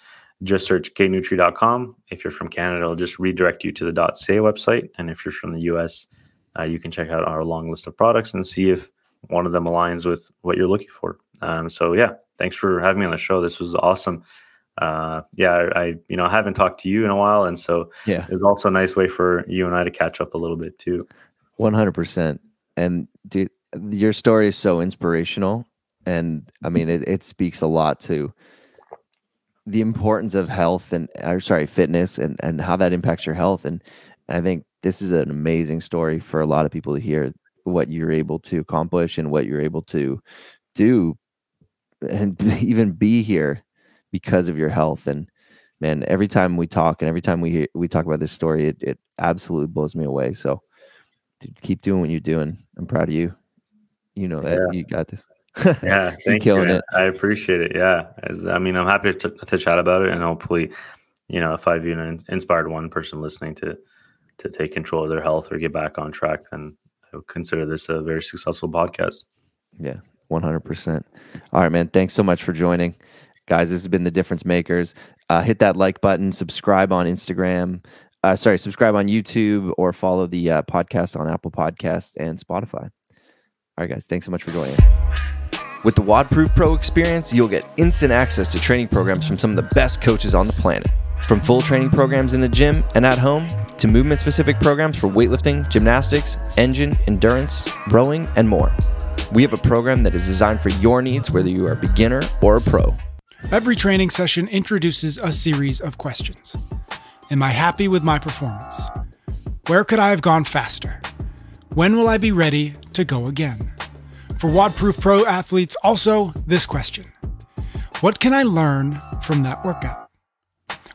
just search knutri.com. If you're from Canada, it'll just redirect you to the .ca website. And if you're from the US, uh, you can check out our long list of products and see if one of them aligns with what you're looking for. Um, so yeah, thanks for having me on the show. This was awesome. Uh, yeah, I, I, you know haven't talked to you in a while, and so yeah, it's also a nice way for you and I to catch up a little bit too. One hundred percent. And dude, your story is so inspirational, and I mean it, it speaks a lot to the importance of health and or sorry fitness and and how that impacts your health and I think this is an amazing story for a lot of people to hear what you're able to accomplish and what you're able to do and even be here because of your health. And man every time we talk and every time we we talk about this story it, it absolutely blows me away. So dude, keep doing what you're doing. I'm proud of you. You know that yeah. you got this. Yeah thank you it. i appreciate it. Yeah As, i mean i'm happy to, to chat about it and hopefully you know if i've even inspired one person listening to to take control of their health or get back on track, then I would consider this a very successful podcast. Yeah, 100%. All right, man. Thanks so much for joining. Guys, this has been The Difference Makers. Uh, hit that like button, subscribe on Instagram. Uh, sorry, subscribe on YouTube or follow the uh, podcast on Apple Podcast and Spotify. All right, guys. Thanks so much for joining us. With the WODProof Pro experience, you'll get instant access to training programs from some of the best coaches on the planet. From full training programs in the gym and at home to movement specific programs for weightlifting, gymnastics, engine, endurance, rowing, and more. We have a program that is designed for your needs, whether you are a beginner or a pro. Every training session introduces a series of questions Am I happy with my performance? Where could I have gone faster? When will I be ready to go again? For WODProof Pro athletes, also this question What can I learn from that workout?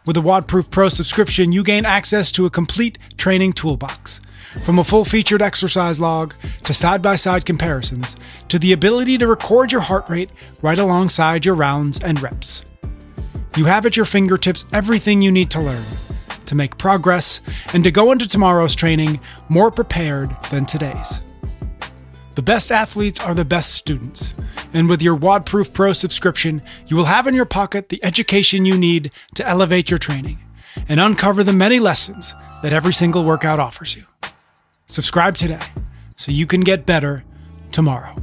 With a WODProof Pro subscription, you gain access to a complete training toolbox. From a full featured exercise log to side by side comparisons to the ability to record your heart rate right alongside your rounds and reps. You have at your fingertips everything you need to learn, to make progress, and to go into tomorrow's training more prepared than today's. The best athletes are the best students. And with your WODProof Pro subscription, you will have in your pocket the education you need to elevate your training and uncover the many lessons that every single workout offers you. Subscribe today so you can get better tomorrow.